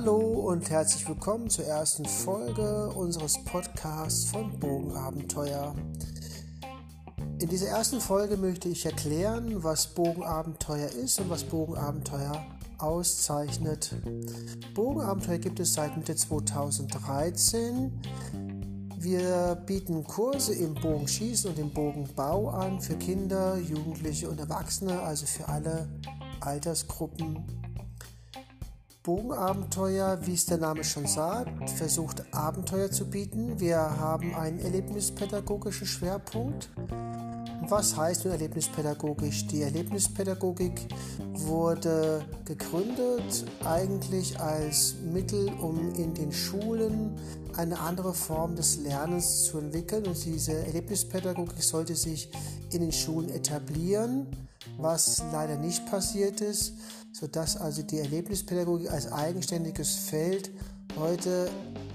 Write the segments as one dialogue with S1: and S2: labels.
S1: Hallo und herzlich willkommen zur ersten Folge unseres Podcasts von Bogenabenteuer. In dieser ersten Folge möchte ich erklären, was Bogenabenteuer ist und was Bogenabenteuer auszeichnet. Bogenabenteuer gibt es seit Mitte 2013. Wir bieten Kurse im Bogenschießen und im Bogenbau an für Kinder, Jugendliche und Erwachsene, also für alle Altersgruppen Bogenabenteuer, wie es der Name schon sagt, versucht Abenteuer zu bieten. Wir haben einen erlebnispädagogischen Schwerpunkt. Was heißt nun erlebnispädagogisch? Die Erlebnispädagogik wurde gegründet eigentlich als Mittel, um in den Schulen eine andere Form des Lernens zu entwickeln. Und diese Erlebnispädagogik sollte sich in den Schulen etablieren, was leider nicht passiert ist sodass also die Erlebnispädagogik als eigenständiges Feld heute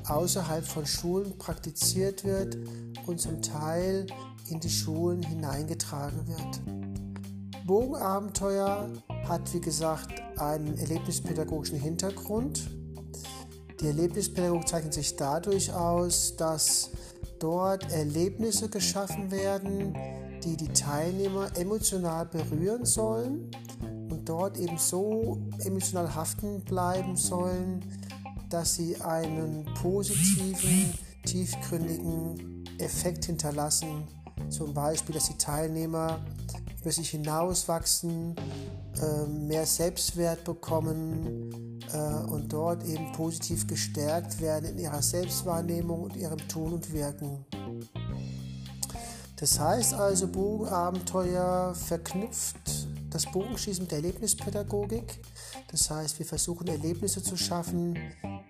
S1: außerhalb von Schulen praktiziert wird und zum Teil in die Schulen hineingetragen wird. Bogenabenteuer hat, wie gesagt, einen erlebnispädagogischen Hintergrund. Die Erlebnispädagogik zeichnet sich dadurch aus, dass dort Erlebnisse geschaffen werden, die die Teilnehmer emotional berühren sollen dort eben so emotional haften bleiben sollen, dass sie einen positiven, tiefgründigen Effekt hinterlassen. Zum Beispiel, dass die Teilnehmer über sich hinauswachsen, ähm, mehr Selbstwert bekommen äh, und dort eben positiv gestärkt werden in ihrer Selbstwahrnehmung und ihrem Tun und Wirken. Das heißt also, Bogenabenteuer verknüpft das Bogenschießen mit der Erlebnispädagogik. Das heißt, wir versuchen Erlebnisse zu schaffen,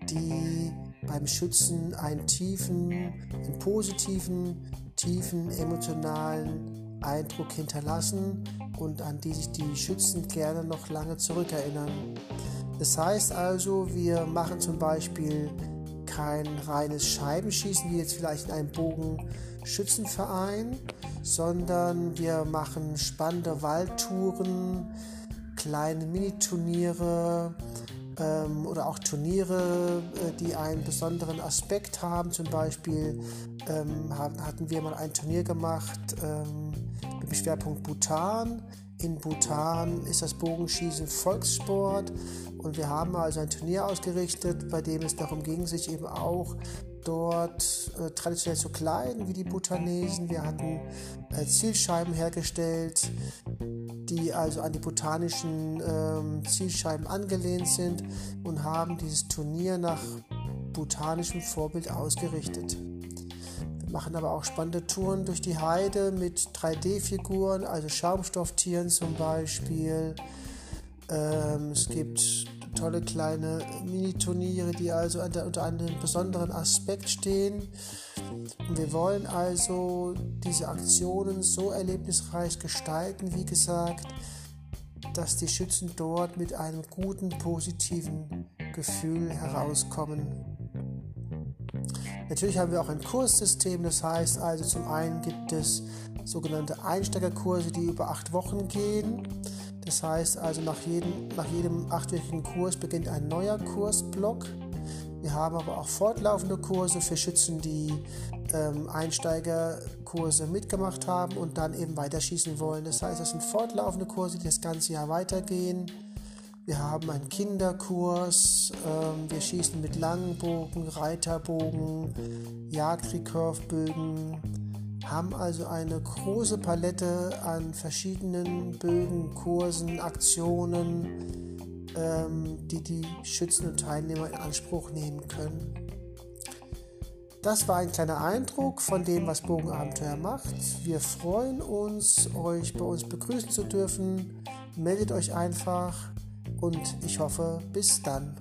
S1: die beim Schützen einen tiefen, einen positiven, tiefen emotionalen Eindruck hinterlassen und an die sich die Schützen gerne noch lange zurückerinnern. Das heißt also, wir machen zum Beispiel kein reines Scheibenschießen wie jetzt vielleicht in einem Bogenschützenverein, sondern wir machen spannende Waldtouren, kleine Miniturniere ähm, oder auch Turniere, äh, die einen besonderen Aspekt haben. Zum Beispiel ähm, hatten wir mal ein Turnier gemacht ähm, mit dem Schwerpunkt Bhutan. In Bhutan ist das Bogenschießen Volkssport und wir haben also ein Turnier ausgerichtet, bei dem es darum ging, sich eben auch dort äh, traditionell zu kleiden wie die Bhutanesen. Wir hatten äh, Zielscheiben hergestellt, die also an die botanischen ähm, Zielscheiben angelehnt sind und haben dieses Turnier nach botanischem Vorbild ausgerichtet. Machen aber auch spannende Touren durch die Heide mit 3D-Figuren, also Schaumstofftieren zum Beispiel. Ähm, es gibt tolle kleine Mini-Turniere, die also unter einem besonderen Aspekt stehen. Wir wollen also diese Aktionen so erlebnisreich gestalten, wie gesagt, dass die Schützen dort mit einem guten, positiven Gefühl herauskommen. Natürlich haben wir auch ein Kurssystem, das heißt also zum einen gibt es sogenannte Einsteigerkurse, die über acht Wochen gehen. Das heißt also, nach jedem, nach jedem achtwöchigen Kurs beginnt ein neuer Kursblock. Wir haben aber auch fortlaufende Kurse für Schützen, die ähm, Einsteigerkurse mitgemacht haben und dann eben weiterschießen wollen. Das heißt, das sind fortlaufende Kurse, die das ganze Jahr weitergehen. Wir haben einen Kinderkurs, ähm, wir schießen mit Langbogen, Reiterbogen, Jagdrecurve-Bögen, haben also eine große Palette an verschiedenen Bögen, Kursen, Aktionen, ähm, die die Schützen und Teilnehmer in Anspruch nehmen können. Das war ein kleiner Eindruck von dem, was Bogenabenteuer macht. Wir freuen uns, euch bei uns begrüßen zu dürfen. Meldet euch einfach und ich hoffe, bis dann.